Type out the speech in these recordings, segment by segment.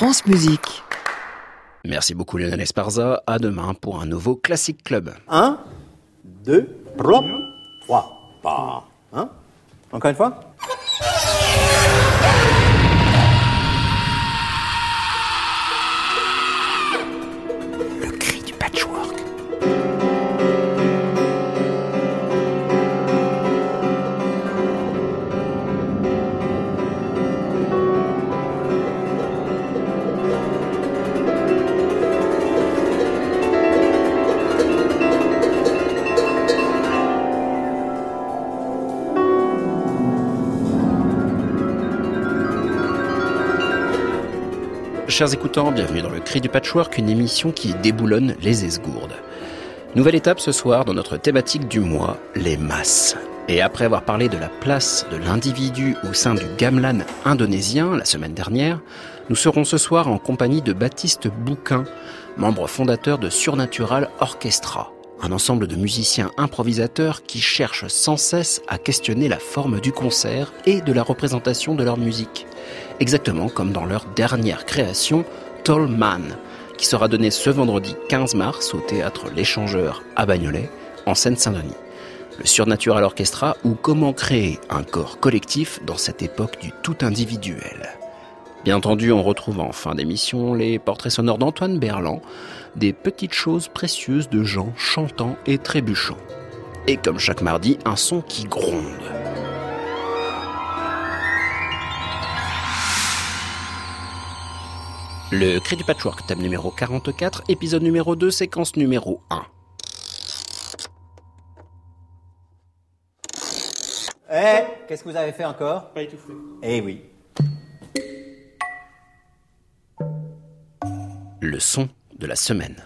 France Musique. Merci beaucoup Lionel Esparza. À demain pour un nouveau Classic Club. 1, 2, 3, 3. Pas. Hein? Encore une fois? Chers écoutants, bienvenue dans le Cri du Patchwork, une émission qui déboulonne les esgourdes. Nouvelle étape ce soir dans notre thématique du mois, les masses. Et après avoir parlé de la place de l'individu au sein du gamelan indonésien la semaine dernière, nous serons ce soir en compagnie de Baptiste Bouquin, membre fondateur de Surnatural Orchestra, un ensemble de musiciens improvisateurs qui cherchent sans cesse à questionner la forme du concert et de la représentation de leur musique. Exactement comme dans leur dernière création, Tall Man, qui sera donnée ce vendredi 15 mars au théâtre L'Échangeur à Bagnolet, en Seine-Saint-Denis. Le Surnatural Orchestra ou comment créer un corps collectif dans cette époque du tout individuel. Bien entendu, on retrouve en fin d'émission les portraits sonores d'Antoine Berland, des petites choses précieuses de gens chantant et trébuchant. Et comme chaque mardi, un son qui gronde. Le Cri du Patchwork, thème numéro 44, épisode numéro 2, séquence numéro 1. Eh, qu'est-ce que vous avez fait encore? Pas étouffé. Eh oui. Le son de la semaine.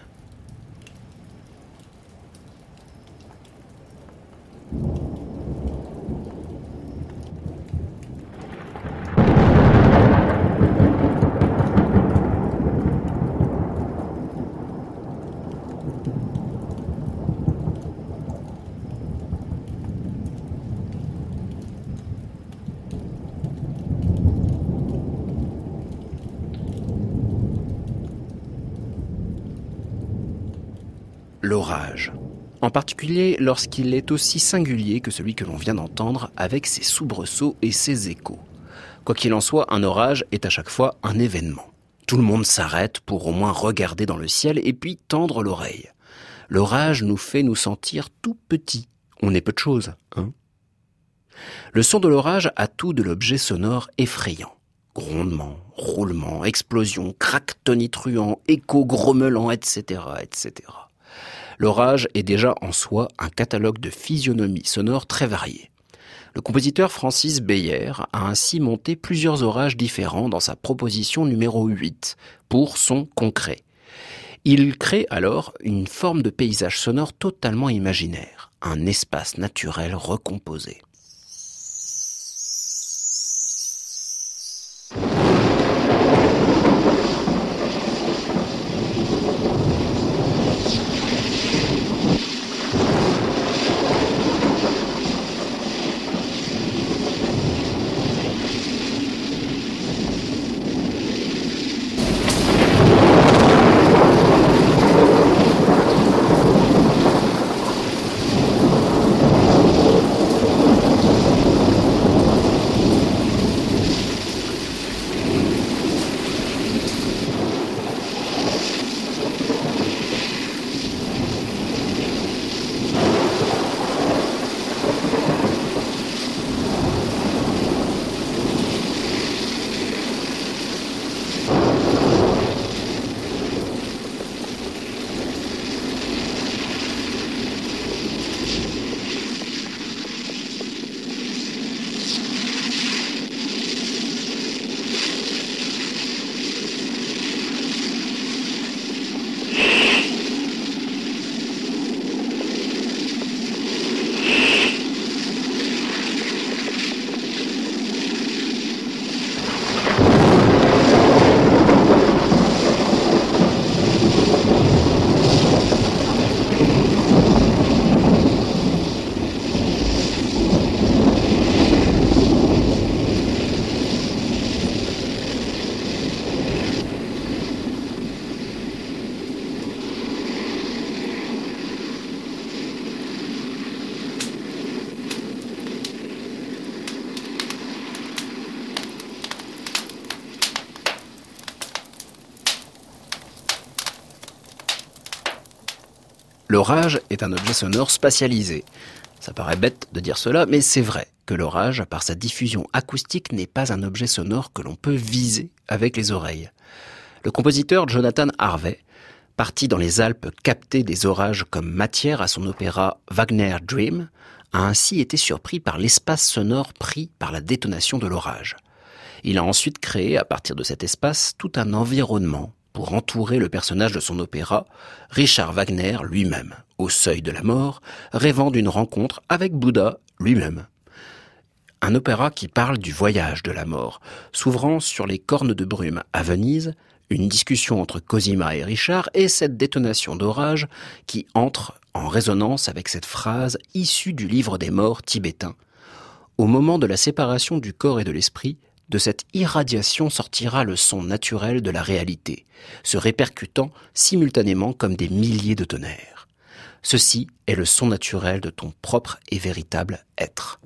L'orage. En lorsqu'il est aussi singulier que celui que l'on vient d'entendre avec ses soubresauts et ses échos. Quoi qu'il en soit, un orage est à chaque fois un événement. Tout le monde s'arrête pour au moins regarder dans le ciel et puis tendre l'oreille. L'orage nous fait nous sentir tout petits. On est peu de choses, hein Le son de l'orage a tout de l'objet sonore effrayant. Grondement, roulement, explosion, craque tonitruant, écho grommelant, etc., etc. L'orage est déjà en soi un catalogue de physionomies sonores très variées. Le compositeur Francis Beyer a ainsi monté plusieurs orages différents dans sa proposition numéro 8 pour son concret. Il crée alors une forme de paysage sonore totalement imaginaire, un espace naturel recomposé. L'orage est un objet sonore spatialisé. Ça paraît bête de dire cela, mais c'est vrai que l'orage, par sa diffusion acoustique, n'est pas un objet sonore que l'on peut viser avec les oreilles. Le compositeur Jonathan Harvey, parti dans les Alpes capter des orages comme matière à son opéra Wagner Dream, a ainsi été surpris par l'espace sonore pris par la détonation de l'orage. Il a ensuite créé, à partir de cet espace, tout un environnement pour entourer le personnage de son opéra, Richard Wagner lui-même, au seuil de la mort, rêvant d'une rencontre avec Bouddha lui-même. Un opéra qui parle du voyage de la mort, s'ouvrant sur les cornes de brume à Venise, une discussion entre Cosima et Richard et cette détonation d'orage qui entre en résonance avec cette phrase issue du livre des morts tibétain. Au moment de la séparation du corps et de l'esprit, de cette irradiation sortira le son naturel de la réalité, se répercutant simultanément comme des milliers de tonnerres. Ceci est le son naturel de ton propre et véritable être.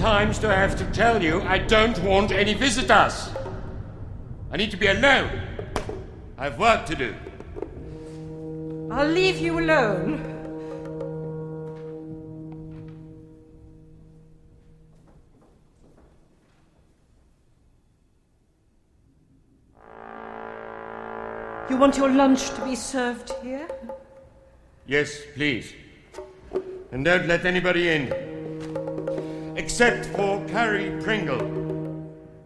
Times do I have to tell you I don't want any visitors? I need to be alone. I have work to do. I'll leave you alone. You want your lunch to be served here? Yes, please. And don't let anybody in. Except for Carrie Pringle.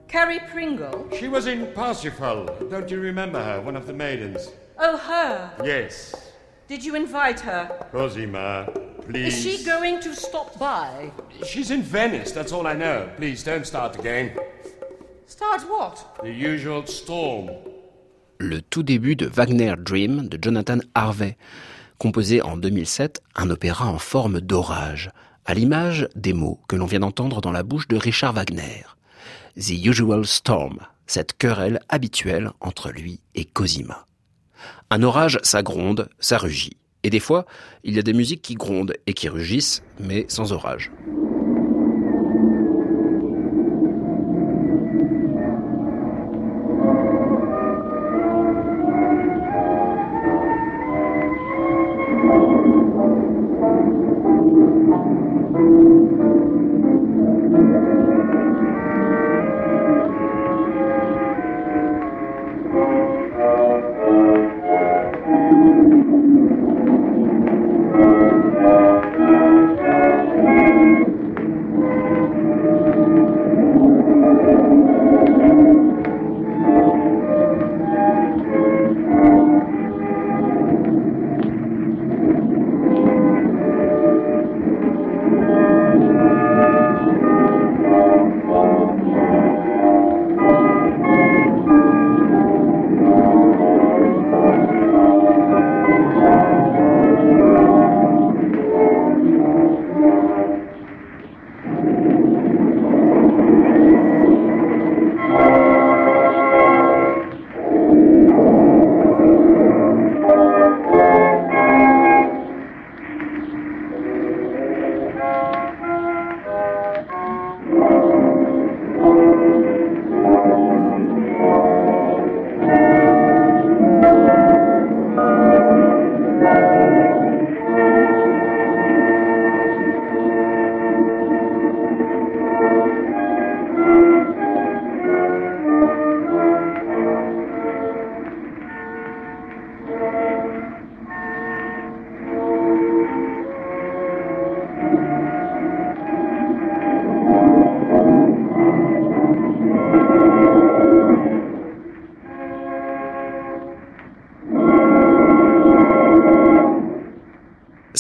Carrie Pringle? She was in Parsifal. Don't you remember her? One of the maidens? Oh, her? Yes. Did you invite her? Cosima, please. Is she going to stop by? She's in Venice, that's all I know. Please don't start again. Start what? The usual storm. Le tout début de Wagner Dream de Jonathan Harvey, composé en 2007, un opéra en forme d'orage, à l'image des mots que l'on vient d'entendre dans la bouche de Richard Wagner. The Usual Storm, cette querelle habituelle entre lui et Cosima. Un orage, ça gronde, ça rugit. Et des fois, il y a des musiques qui grondent et qui rugissent, mais sans orage.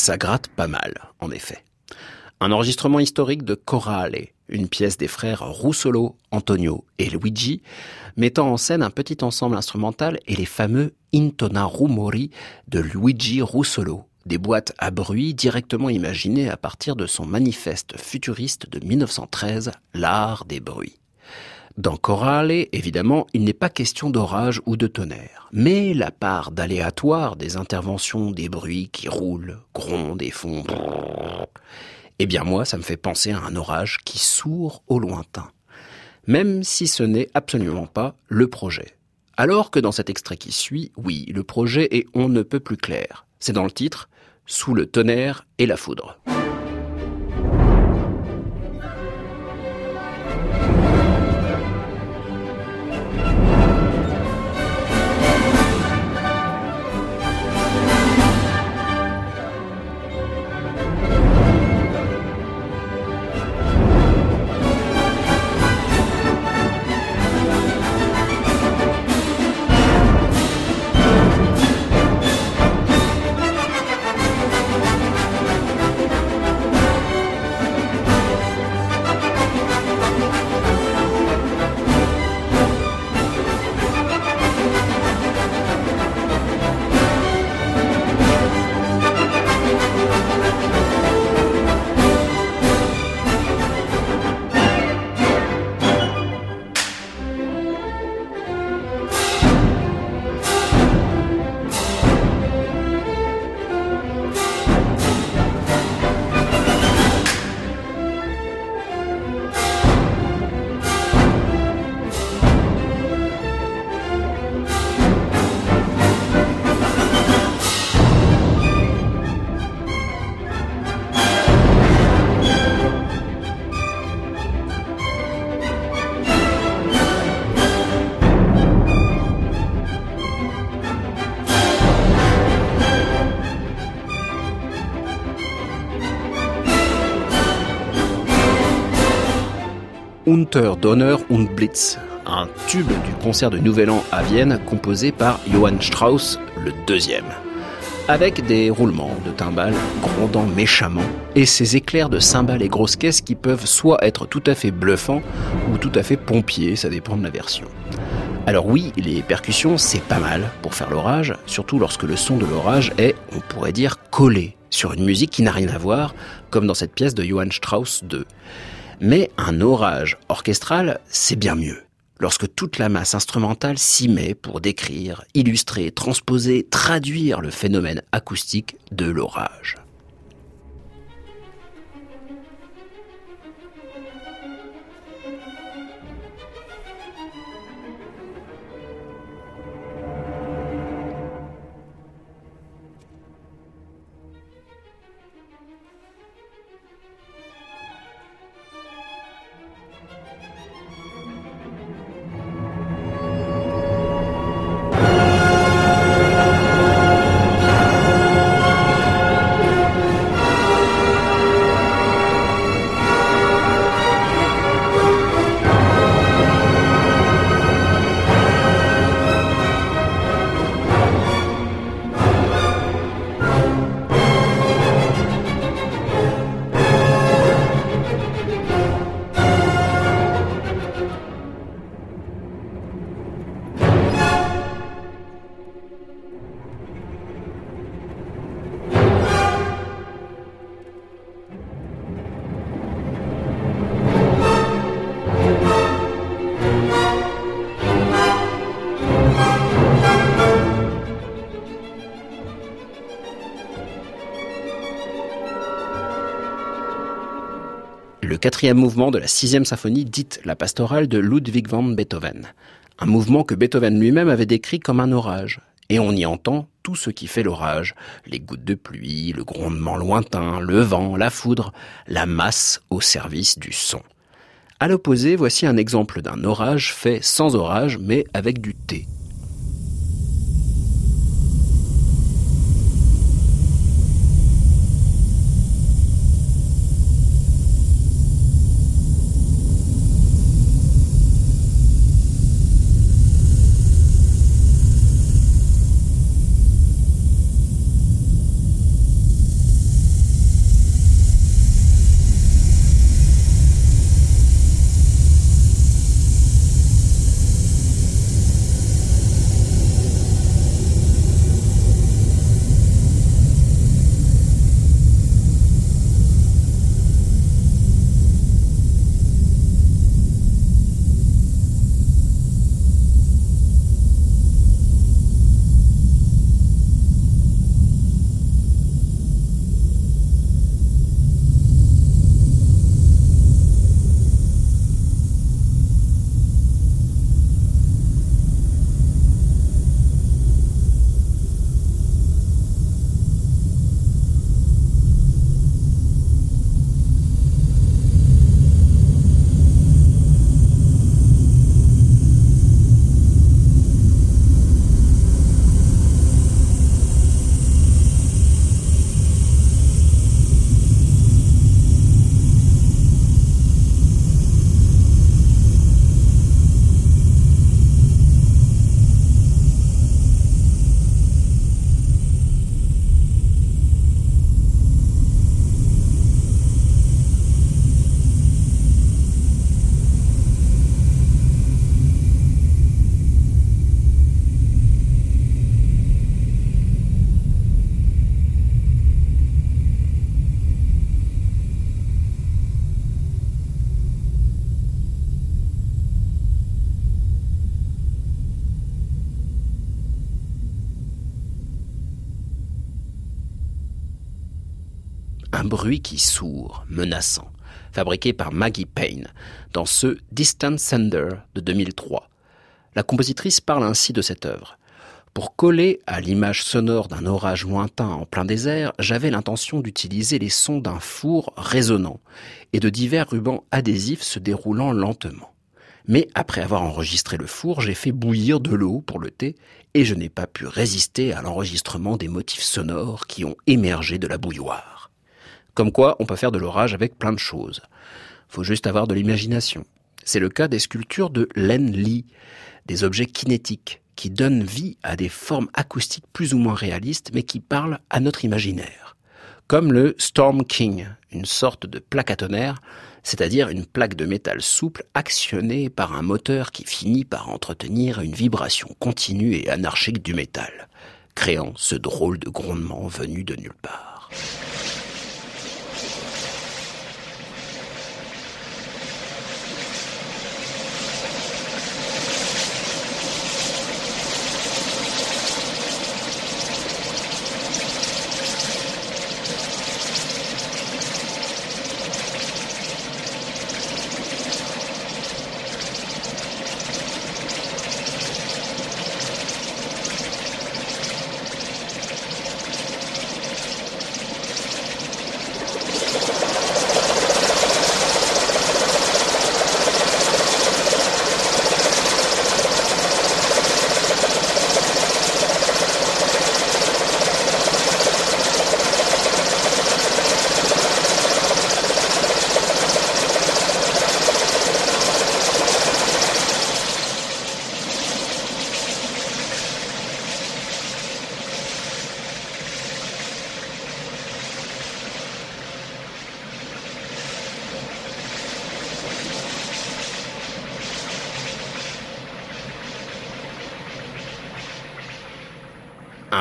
Ça gratte pas mal, en effet. Un enregistrement historique de Corale, une pièce des frères Russolo, Antonio et Luigi, mettant en scène un petit ensemble instrumental et les fameux Intona Rumori de Luigi Russolo, des boîtes à bruit directement imaginées à partir de son manifeste futuriste de 1913, L'art des bruits. Dans Corale, évidemment, il n'est pas question d'orage ou de tonnerre, mais la part d'aléatoire des interventions des bruits qui roulent, grondent et font... Eh bien moi, ça me fait penser à un orage qui sourd au lointain, même si ce n'est absolument pas le projet. Alors que dans cet extrait qui suit, oui, le projet est on ne peut plus clair. C'est dans le titre, Sous le tonnerre et la foudre. Unter Donner und Blitz, un tube du concert de Nouvel An à Vienne composé par Johann Strauss le deuxième. Avec des roulements de timbales grondant méchamment et ces éclairs de cymbales et grosses caisses qui peuvent soit être tout à fait bluffants ou tout à fait pompiers, ça dépend de la version. Alors oui, les percussions, c'est pas mal pour faire l'orage, surtout lorsque le son de l'orage est, on pourrait dire, collé sur une musique qui n'a rien à voir, comme dans cette pièce de Johann Strauss II. Mais un orage orchestral, c'est bien mieux. Lorsque toute la masse instrumentale s'y met pour décrire, illustrer, transposer, traduire le phénomène acoustique de l'orage. Mouvement de la sixième symphonie dite la pastorale de Ludwig van Beethoven. Un mouvement que Beethoven lui-même avait décrit comme un orage. Et on y entend tout ce qui fait l'orage. Les gouttes de pluie, le grondement lointain, le vent, la foudre, la masse au service du son. À l'opposé, voici un exemple d'un orage fait sans orage mais avec du thé. Bruit qui sourd, menaçant, fabriqué par Maggie Payne dans ce Distant Sender de 2003. La compositrice parle ainsi de cette œuvre. Pour coller à l'image sonore d'un orage lointain en plein désert, j'avais l'intention d'utiliser les sons d'un four résonnant et de divers rubans adhésifs se déroulant lentement. Mais après avoir enregistré le four, j'ai fait bouillir de l'eau pour le thé et je n'ai pas pu résister à l'enregistrement des motifs sonores qui ont émergé de la bouilloire. Comme quoi, on peut faire de l'orage avec plein de choses. Faut juste avoir de l'imagination. C'est le cas des sculptures de Len Lee, des objets kinétiques qui donnent vie à des formes acoustiques plus ou moins réalistes, mais qui parlent à notre imaginaire. Comme le Storm King, une sorte de plaque à tonnerre, c'est-à-dire une plaque de métal souple actionnée par un moteur qui finit par entretenir une vibration continue et anarchique du métal, créant ce drôle de grondement venu de nulle part.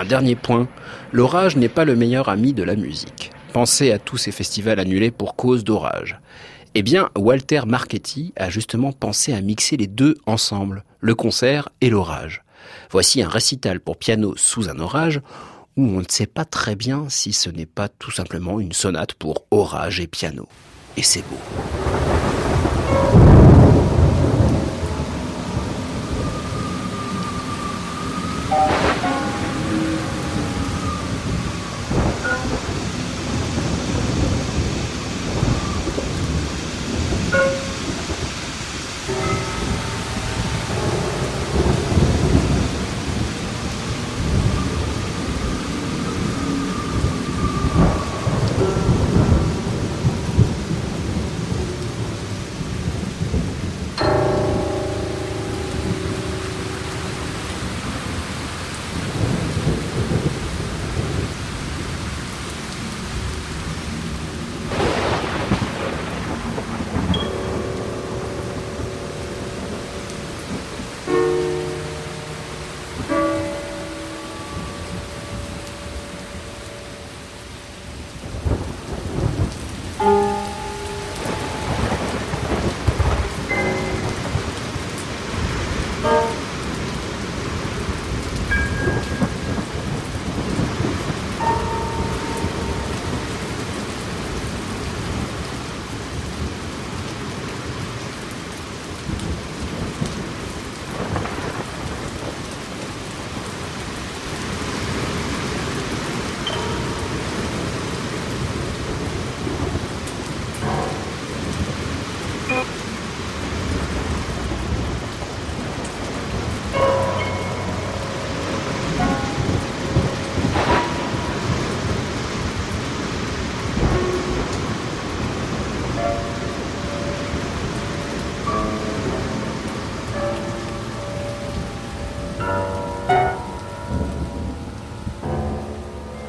Dernier point, l'orage n'est pas le meilleur ami de la musique. Pensez à tous ces festivals annulés pour cause d'orage. Eh bien, Walter Marchetti a justement pensé à mixer les deux ensemble, le concert et l'orage. Voici un récital pour piano sous un orage où on ne sait pas très bien si ce n'est pas tout simplement une sonate pour orage et piano. Et c'est beau.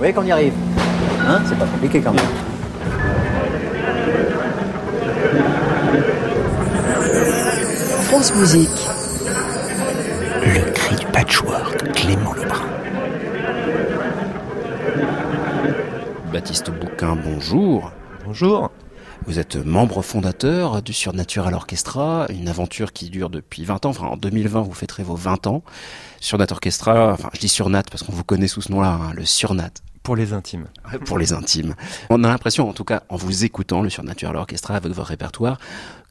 Voyez qu'on y arrive Hein C'est pas compliqué quand même. France Musique. Le cri du patchwork, Clément Lebrun. Baptiste Bouquin, bonjour. Bonjour. Vous êtes membre fondateur du Surnatural Orchestra, une aventure qui dure depuis 20 ans. Enfin, en 2020, vous fêterez vos 20 ans. Surnat Orchestra, enfin, je dis Surnat parce qu'on vous connaît sous ce nom-là, hein, le Surnat Pour les intimes. Pour les intimes. On a l'impression, en tout cas, en vous écoutant le Surnaturel Orchestra avec votre répertoire,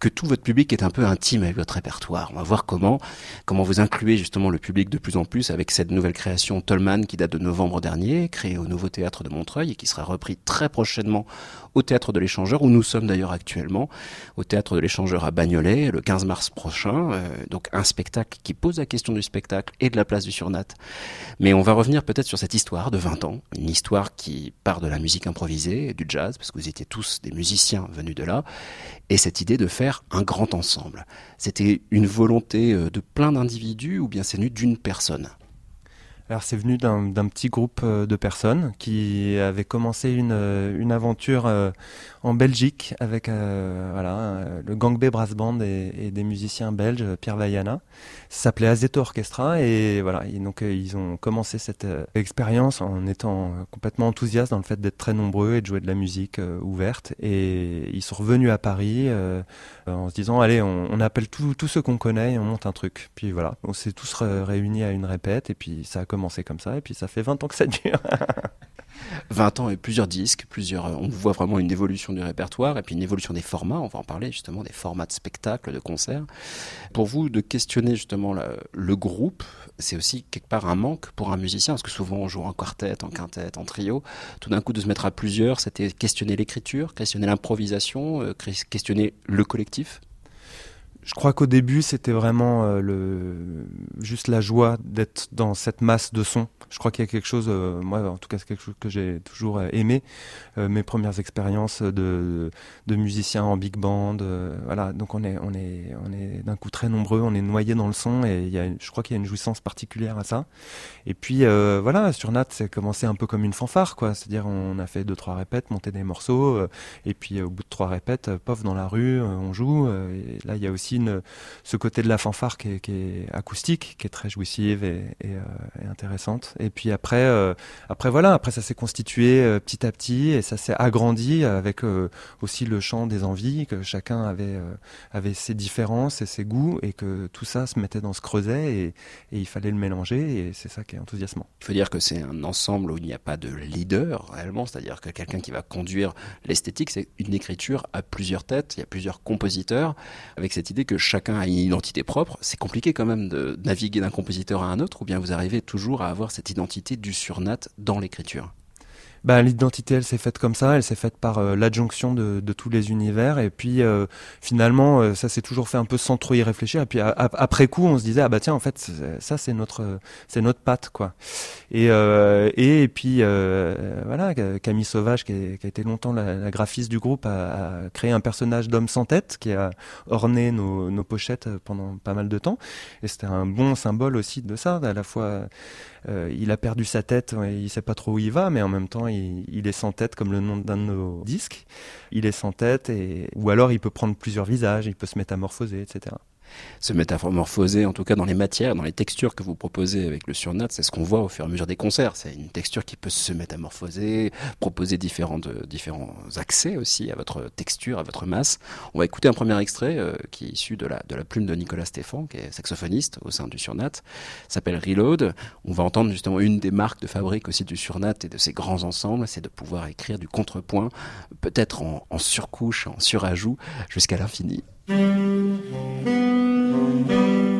que tout votre public est un peu intime avec votre répertoire. On va voir comment, comment vous incluez justement le public de plus en plus avec cette nouvelle création Tollman qui date de novembre dernier, créée au Nouveau Théâtre de Montreuil et qui sera repris très prochainement au Théâtre de l'Échangeur, où nous sommes d'ailleurs actuellement, au Théâtre de l'Échangeur à Bagnolet, le 15 mars prochain. Euh, donc un spectacle qui pose la question du spectacle et de la place du surnat. Mais on va revenir peut-être sur cette histoire de 20 ans, une histoire qui part de la musique improvisée, du jazz, parce que vous étiez tous des musiciens venus de là, et cette idée de faire un grand ensemble. C'était une volonté euh, de plein d'individus ou bien c'est venu d'une personne? C'est venu d'un petit groupe euh, de personnes qui avaient commencé une, euh, aventure en Belgique avec le Gang B Brass Band et, des musiciens belges, Pierre Vaiana. Ça s'appelait Azeto Orchestra et voilà, donc ils ont commencé cette expérience en étant complètement enthousiastes dans le fait d'être très nombreux et de jouer de la musique ouverte. Et ils sont revenus à Paris en se disant allez, on, appelle tous ceux qu'on connaît et on monte un truc. Puis voilà, on s'est tous réunis à une répète et puis ça a commencé comme ça et puis ça fait 20 ans que ça dure. 20 ans et plusieurs disques, plusieurs, on voit vraiment une évolution du répertoire et puis une évolution des formats. On va en parler justement des formats de spectacles, de concerts. Pour vous, de questionner justement le groupe, c'est aussi quelque part un manque pour un musicien parce que souvent on joue en quartet, en quintette, en trio. Tout d'un coup, de se mettre à plusieurs, c'était questionner l'écriture, questionner l'improvisation, euh, questionner le collectif je crois qu'au début, c'était vraiment euh, le, juste la joie d'être dans cette masse de sons. Je crois qu'il y a quelque chose, euh, moi en tout cas, c'est quelque chose que j'ai toujours euh, aimé. mes premières expériences de, de, musicien en big band, voilà. Donc on est, on est, on est d'un coup très nombreux, on est noyé dans le son et y a, je crois qu'il y a une jouissance particulière à ça. Et puis voilà, sur Nat, c'est commencé un peu comme une fanfare, quoi. C'est-à-dire on a fait deux trois répètes, monté des morceaux, et puis au bout de trois répètes, pof dans la rue, on joue. là, il y a aussi ce côté de la fanfare qui est, acoustique, qui est très jouissive et, euh, intéressante. Et puis après, euh, après voilà, après ça s'est constitué euh, petit à petit et ça s'est agrandi avec aussi le champ des envies, que chacun avait, avait ses différences et ses goûts et que tout ça se mettait dans ce creuset et, il fallait le mélanger et c'est ça qui est enthousiasmant. Il faut dire que c'est un ensemble où il n'y a pas de leader réellement, c'est-à-dire que quelqu'un qui va conduire l'esthétique, c'est une écriture à plusieurs têtes, il y a plusieurs compositeurs, avec cette idée que chacun a une identité propre, c'est compliqué quand même de naviguer d'un compositeur à un autre, ou bien vous arrivez toujours à avoir cette identité du surnat dans l'écriture? Bah, l'identité, elle s'est faite comme ça, elle s'est faite par euh, l'adjonction de, de, tous les univers, et puis euh, finalement, euh, ça s'est toujours fait un peu sans trop y réfléchir. Et puis après coup, on se disait ah bah tiens, en fait, ça c'est notre c'est notre patte quoi. Et et, puis voilà, Camille Sauvage, qui a, qui a été longtemps la, graphiste du groupe, a, a créé un personnage d'homme sans tête qui a orné nos, nos pochettes pendant pas mal de temps. Et c'était un bon symbole aussi de ça, à la fois euh, il a perdu sa tête, il sait pas trop où il va, mais en même temps, il, est sans tête, comme le nom d'un de nos disques. Il est sans tête, et, ou alors il peut prendre plusieurs visages, il peut se métamorphoser, etc se métamorphoser, en tout cas dans les matières, dans les textures que vous proposez avec le surnat, c'est ce qu'on voit au fur et à mesure des concerts. C'est une texture qui peut se métamorphoser, proposer différents, différents accès aussi à votre texture, à votre masse. On va écouter un premier extrait euh, qui est issu de la, de la plume de Nicolas Stéphane, qui est saxophoniste au sein du surnat, s'appelle Reload. On va entendre justement une des marques de fabrique aussi du surnat et de ses grands ensembles, c'est de pouvoir écrire du contrepoint, peut-être en, en surcouche, en surajout, jusqu'à l'infini. Thank you.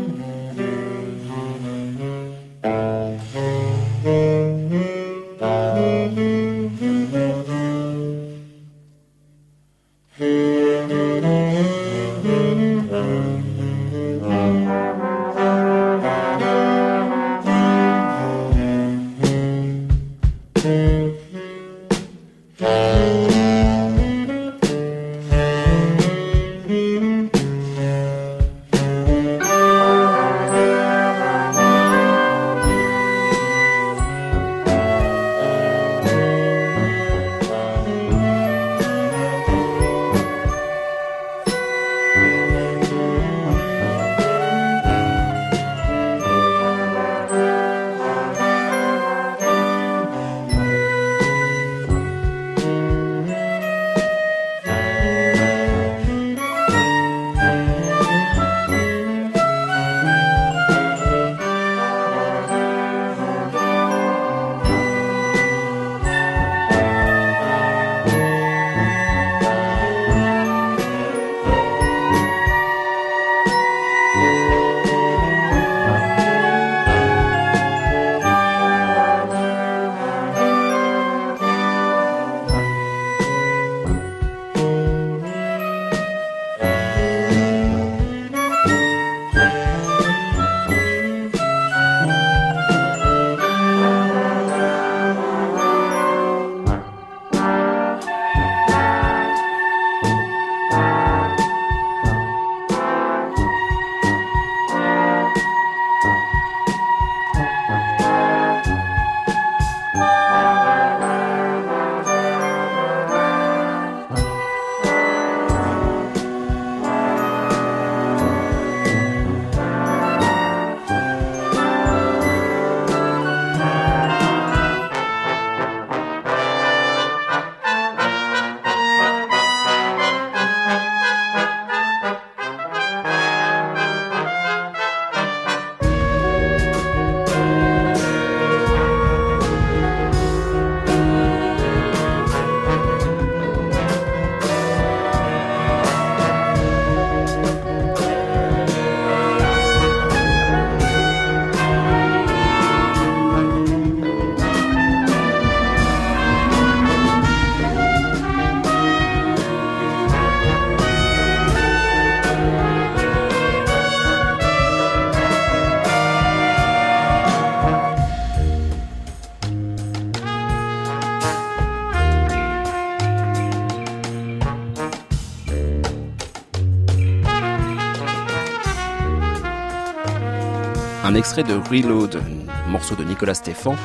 Un extrait de Reload, un morceau de Nicolas Stéphan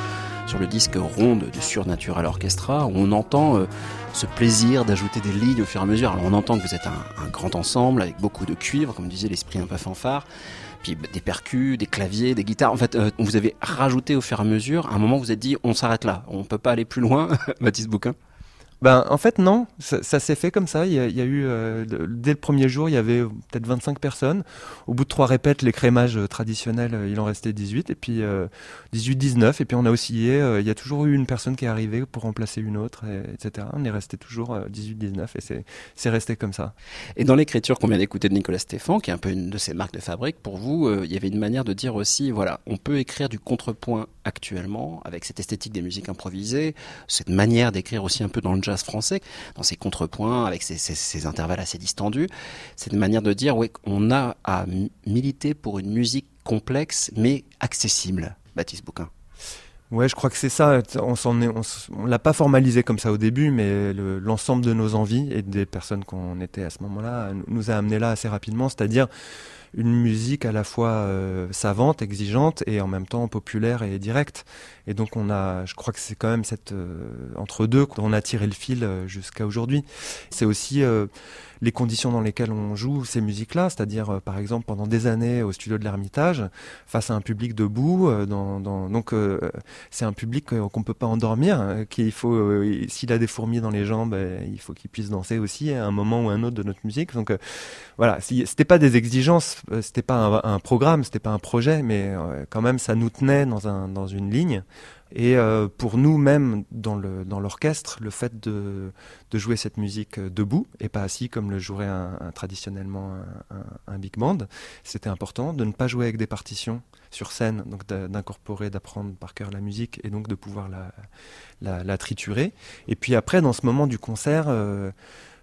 sur le disque Ronde du Surnatural Orchestra, où on entend euh, ce plaisir d'ajouter des lignes au fur et à mesure. Alors on entend que vous êtes un, grand ensemble avec beaucoup de cuivre, comme disait l'esprit un peu fanfare, puis des percus, des claviers, des guitares. En fait, euh, vous avez rajouté au fur et à mesure. À un moment, vous êtes dit, on s'arrête là, on peut pas aller plus loin, Baptiste Bouquin. Ben, en fait, non, ça, s'est fait comme ça. Il y a, eu, euh, dès le premier jour, il y avait peut-être 25 personnes. Au bout de trois répètes, les crémages euh, traditionnels, euh, il en restait 18, et puis euh, 18-19, et puis on a oscillé. il y a toujours eu une personne qui est arrivée pour remplacer une autre, et- etc. On est resté toujours euh, 18-19, et c'est, resté comme ça. Et dans l'écriture qu'on vient d'écouter de Nicolas Stéphan, qui est un peu une de ses marques de fabrique, pour vous, il y avait une manière de dire aussi, voilà, on peut écrire du contrepoint actuellement, avec cette esthétique des musiques improvisées, cette manière d'écrire aussi un peu dans le jazz français, dans ces contrepoints, avec ces intervalles assez distendus. C'est une manière de dire, oui, on a à mi- militer pour une musique complexe, mais accessible. Baptiste Bouquin. Ouais, je crois que c'est ça. On s'en l'a pas formalisé comme ça au début, mais le- l'ensemble de nos envies et des personnes qu'on était à ce moment-là nous a amené là assez rapidement, c'est-à-dire une musique à la fois euh, savante, exigeante et en même temps populaire et directe. Et donc on a, je crois que c'est quand même cette euh, entre deux qu'on a tiré le fil euh, jusqu'à aujourd'hui. C'est aussi euh, les conditions dans lesquelles on joue ces musiques-là, c'est-à-dire euh, par exemple pendant des années au studio de l'Ermitage, face à un public debout, euh, donc euh, c'est un public qu'on peut pas endormir, qu'il faut, s'il a des fourmis dans les jambes, il faut qu'il puisse danser aussi à un moment ou un autre de notre musique. Donc voilà, c'était pas des exigences, c'était pas un, un programme, c'était pas un projet, mais quand même ça nous tenait dans une ligne. Et euh, pour nous même dans le dans l'orchestre, le fait de de jouer cette musique euh, debout et pas assis comme le jouerait un, un- traditionnellement un, un- big band, c'était important de ne pas jouer avec des partitions sur scène, donc d'incorporer, d'apprendre par cœur la musique et donc de pouvoir la, la, la triturer. Et puis après, dans ce moment du concert, euh,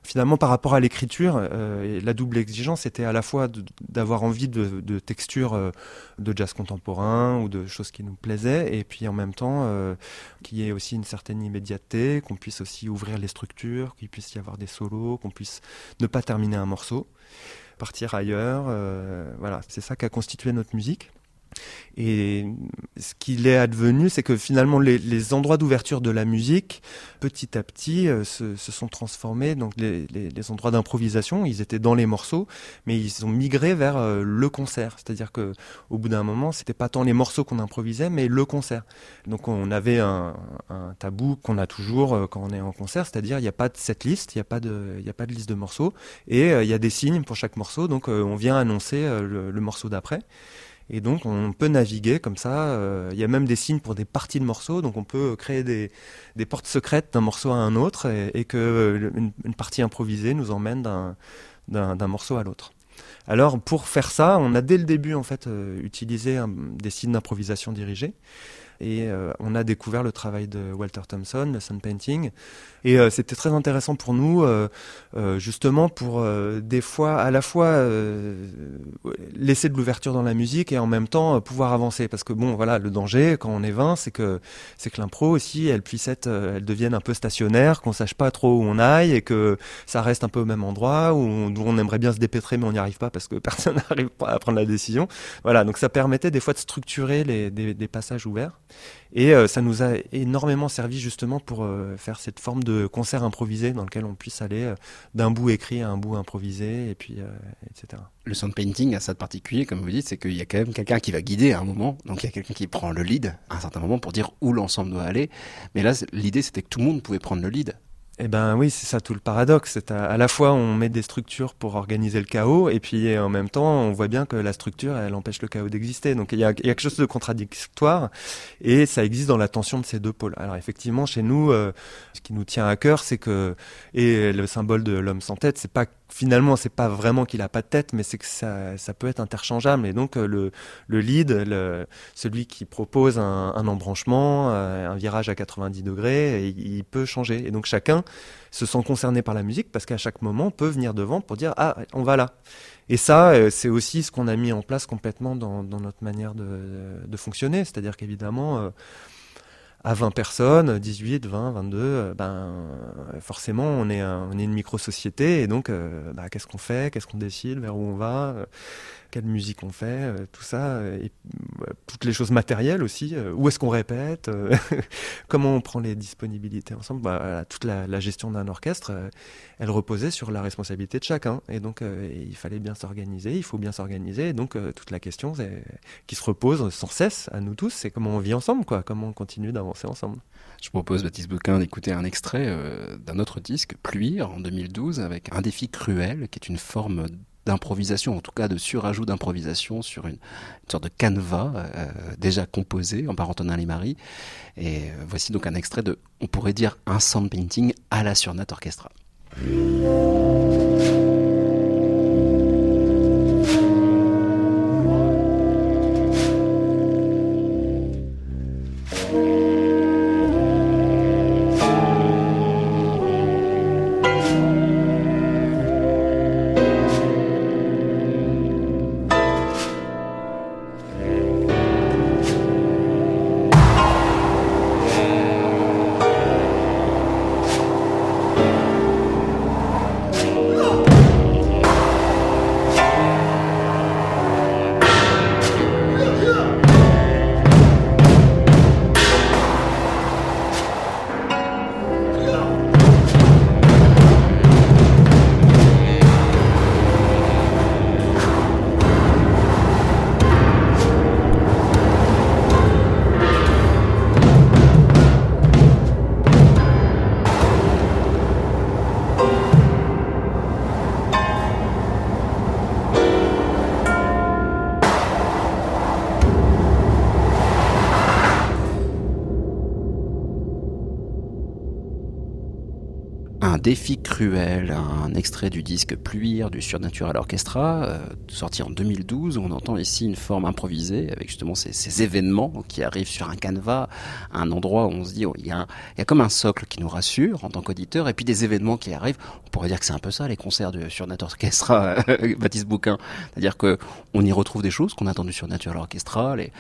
finalement par rapport à l'écriture, euh, la double exigence c'était à la fois d'avoir envie de, textures euh, de jazz contemporain ou de choses qui nous plaisaient, et puis en même temps euh, qu'il y ait aussi une certaine immédiateté, qu'on puisse aussi ouvrir les structures, qu'il puisse y avoir des solos, qu'on puisse ne pas terminer un morceau, partir ailleurs. voilà, c'est ça qui a constitué notre musique. Et ce qu'il est advenu, c'est que finalement les, endroits d'ouverture de la musique, petit à petit, euh, se, sont transformés. Donc les, endroits d'improvisation, ils étaient dans les morceaux, mais ils ont migré vers euh, le concert. C'est-à-dire que au bout d'un moment, c'était pas tant les morceaux qu'on improvisait, mais le concert. Donc on avait un, tabou qu'on a toujours euh, quand on est en concert, c'est-à-dire il n'y a pas de set list, il n'y a pas de, liste de morceaux, et il y a des signes pour chaque morceau. Donc on vient annoncer le morceau d'après. Et donc on peut naviguer comme ça. euh, Il y a même des signes pour des parties de morceaux, donc on peut créer des, portes secrètes d'un morceau à un autre et, et que euh, une, partie improvisée nous emmène d'un morceau à l'autre. Alors pour faire ça, on a dès le début en fait euh, utilisé un- des signes d'improvisation dirigés. Et euh, on a découvert le travail de Walter Thompson, le sun painting. Et euh, c'était très intéressant pour nous, euh, justement pour des fois à la fois laisser de l'ouverture dans la musique et en même temps pouvoir avancer. Parce que bon, voilà, le danger quand on est 20, c'est que c'est que l'impro aussi, elle puisse être, elle devienne un peu stationnaire, qu'on sache pas trop où on aille et que ça reste un peu au même endroit où on, aimerait bien se dépêtrer mais on n'y arrive pas parce que personne n'arrive à prendre la décision. Voilà, donc ça permettait des fois de structurer les, des passages ouverts. Et euh, ça nous a énormément servi justement pour euh, faire cette forme de concert improvisé dans lequel on puisse aller euh, d'un bout écrit à un bout improvisé, et puis etc. Le sound painting a ça de particulier, comme vous dites, c'est qu'il y a quand même quelqu'un qui va guider à un moment. Donc il y a quelqu'un qui prend le lead à un certain moment pour dire où l'ensemble doit aller. Mais là, l'idée, c'était que tout le monde pouvait prendre le lead. Eh ben oui, c'est ça tout le paradoxe. C'est à, la fois on met des structures pour organiser le chaos, et puis en même temps on voit bien que la structure elle empêche le chaos d'exister. Donc il y a, quelque chose de contradictoire, et ça existe dans la tension de ces deux pôles. Alors effectivement, chez nous, euh, ce qui nous tient à cœur, c'est que et le symbole de l'homme sans tête, c'est pas finalement c'est pas vraiment qu'il a pas de tête, mais c'est que ça, ça peut être interchangeable. Et donc euh, le, le lead, le, celui qui propose un, un embranchement, euh, un virage à 90 degrés, il peut changer. Et donc chacun se sent concerné par la musique parce qu'à chaque moment peut venir devant pour dire ah on va là. Et ça euh, c'est aussi ce qu'on a mis en place complètement dans, notre manière de, fonctionner, c'est-à-dire qu'évidemment euh, à 20 personnes, 18, 20, 22, ben forcément on est, on est une micro-société. Et donc bah, qu'est-ce qu'on fait, qu'est-ce qu'on décide, vers où on va? Quelle musique on fait, euh, tout ça, euh, toutes les choses matérielles aussi, euh, où est-ce qu'on répète, comment on prend les disponibilités ensemble. Bah, toute la, gestion d'un orchestre, elle reposait sur la responsabilité de chacun, et donc il fallait bien s'organiser, il faut bien s'organiser, et donc toute la question qui se repose sans cesse à nous tous, c'est comment on vit ensemble, quoi, comment on continue d'avancer ensemble. Je propose, Baptiste Bouquin, d'écouter un extrait d'un autre disque, Pluire, en 2012, avec Un défi cruel, qui est une forme d'improvisation, en tout cas de surajout d'improvisation sur une, sorte de canevas euh, déjà composé en Antonin Limari. Et euh, voici donc un extrait de, on pourrait dire, un sound painting à la Surnat Orchestra. Défi cruel, un extrait du disque Pluire du Surnatural Orchestra, euh, sorti en 2012, où on entend ici une forme improvisée avec justement ces, événements qui arrivent sur un canevas, un endroit où on se dit, oh, il y, a, comme un socle qui nous rassure en tant qu'auditeur, et puis des événements qui arrivent. On pourrait dire que c'est un peu ça les concerts du Surnatural Orchestra, Baptiste Bouquin, c'est-à-dire que on y retrouve des choses qu'on a entendues sur Natural Orchestra, les,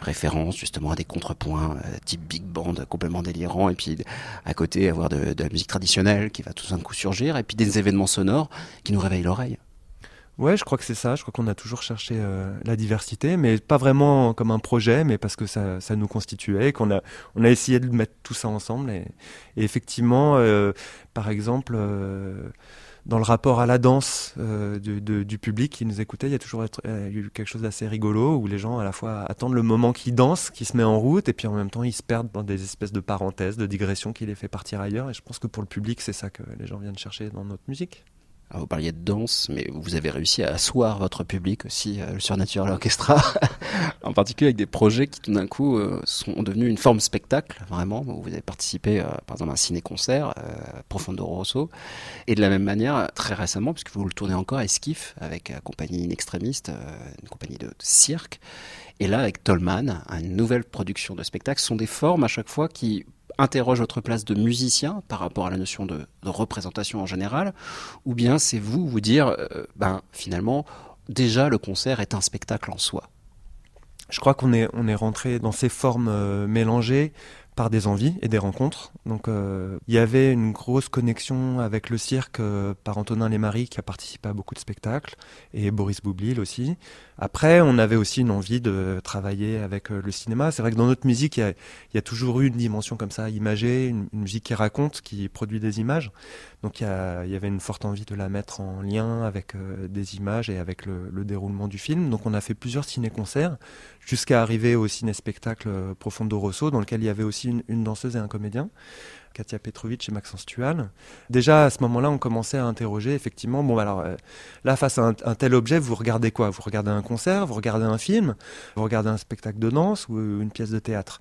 références justement à des contrepoints euh, type big band complètement délirant, et puis à côté avoir de la musique traditionnelle qui va tout d'un coup surgir, et puis des événements sonores qui nous réveillent l'oreille. Ouais, je crois que c'est ça. Je crois qu'on a toujours cherché euh, la diversité, mais pas vraiment comme un projet, mais parce que ça, ça nous constituait, qu'on a, on a essayé de mettre tout ça ensemble. Et, effectivement, euh, par exemple, euh, dans le rapport à la danse du, public qui nous écoutait, il y a toujours eu quelque chose d'assez rigolo où les gens à la fois attendent le moment qu'ils dansent, qui se met en route, et puis en même temps ils se perdent dans des espèces de parenthèses, de digressions qui les fait partir ailleurs. Et je pense que pour le public, c'est ça que les gens viennent chercher dans notre musique. Vous parliez de danse, mais vous avez réussi à asseoir votre public aussi euh, sur Natural Orchestra, en particulier avec des projets qui tout d'un coup euh, sont devenus une forme spectacle, vraiment. Vous avez participé, euh, par exemple, à un ciné-concert, Profondo Rosso, et de la même manière, très récemment, puisque vous le tournez encore à Esquif, avec la compagnie Inextrémiste, une compagnie de, cirque, et là, avec Tolman, une nouvelle production de spectacle, sont des formes à chaque fois qui interroge votre place de musicien par rapport à la notion de, représentation en général, ou bien c'est vous vous dire, euh, ben finalement, déjà le concert est un spectacle en soi? Je crois qu'on est, on est rentré dans ces formes euh, mélangées par des envies et des rencontres. Donc euh, il y avait une grosse connexion avec le cirque par Antonin Lémarie qui a participé à beaucoup de spectacles et Boris Boublil aussi. Après, on avait aussi une envie de travailler avec euh, le cinéma. C'est vrai que dans notre musique, il y a, toujours eu une dimension comme ça, imagée, une, musique qui raconte, qui produit des images. Donc il y, avait une forte envie de la mettre en lien avec euh, des images et avec le, déroulement du film. Donc on a fait plusieurs ciné-concerts jusqu'à arriver au ciné-spectacle euh, Profondo Rosso, dans lequel il y avait aussi une danseuse et un comédien. Katia Petrovic et Maxence Tual. Déjà à ce moment-là, on commençait à interroger effectivement. Bon, alors euh, là, face à un, tel objet, vous regardez quoi? Vous regardez un concert, vous regardez un film, vous regardez un spectacle de danse ou une pièce de théâtre?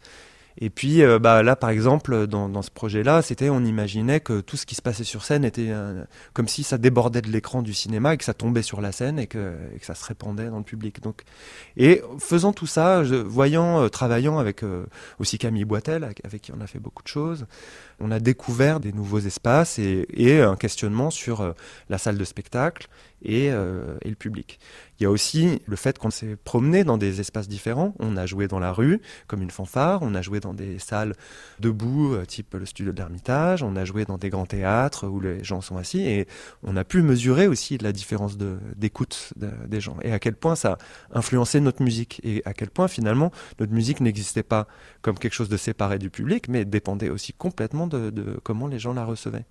Et puis euh, bah, là, par exemple, dans, ce projet-là, c'était, on imaginait que tout ce qui se passait sur scène était euh, comme si ça débordait de l'écran du cinéma et que ça tombait sur la scène et que, ça se répandait dans le public. Donc, et faisant tout ça, voyant, travaillant avec aussi Camille Boitel, avec, qui on a fait beaucoup de choses, on a découvert des nouveaux espaces et, un questionnement sur euh, la salle de spectacle euh, et, le public. Il y a aussi le fait qu'on s'est promené dans des espaces différents. On a joué dans la rue, comme une fanfare. On a joué dans des salles debout, euh, type le studio d'Hermitage. On a joué dans des grands théâtres où les gens sont assis. Et on a pu mesurer aussi la différence de- d'écoute de- des gens. Et à quel point ça a influencé notre musique. Et à quel point, finalement, notre musique n'existait pas comme quelque chose de séparé du public, mais dépendait aussi complètement de, de comment les gens la recevaient.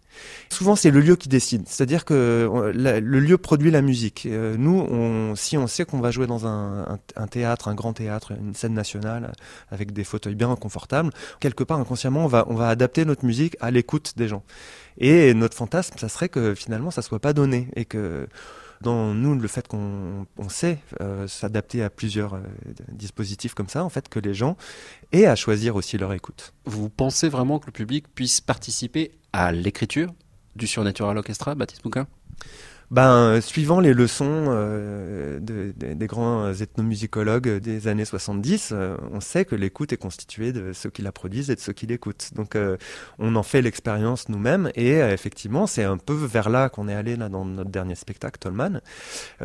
Souvent, c'est le lieu qui décide. C'est-à-dire que euh, le lieu produit la musique. Euh, nous, on, si on sait qu'on va jouer dans un, théâtre, un grand théâtre, une scène nationale, avec des fauteuils bien confortables, quelque part, inconsciemment, on va, on va adapter notre musique à l'écoute des gens. Et notre fantasme, ça serait que finalement, ça soit pas donné. Et que dans nous, le fait qu'on on sait euh, s'adapter à plusieurs euh, dispositifs comme ça, en fait, que les gens aient à choisir aussi leur écoute. Vous pensez vraiment que le public puisse participer à l'écriture du Surnaturel Orchestra, Baptiste Bouquin? Ben, suivant les leçons euh, de- de- des grands ethnomusicologues des années 70, euh, on sait que l'écoute est constituée de ceux qui la produisent et de ceux qui l'écoutent. Donc, euh, on en fait l'expérience nous-mêmes et effectivement, c'est un peu vers là qu'on est allé là dans notre dernier spectacle, Tolman,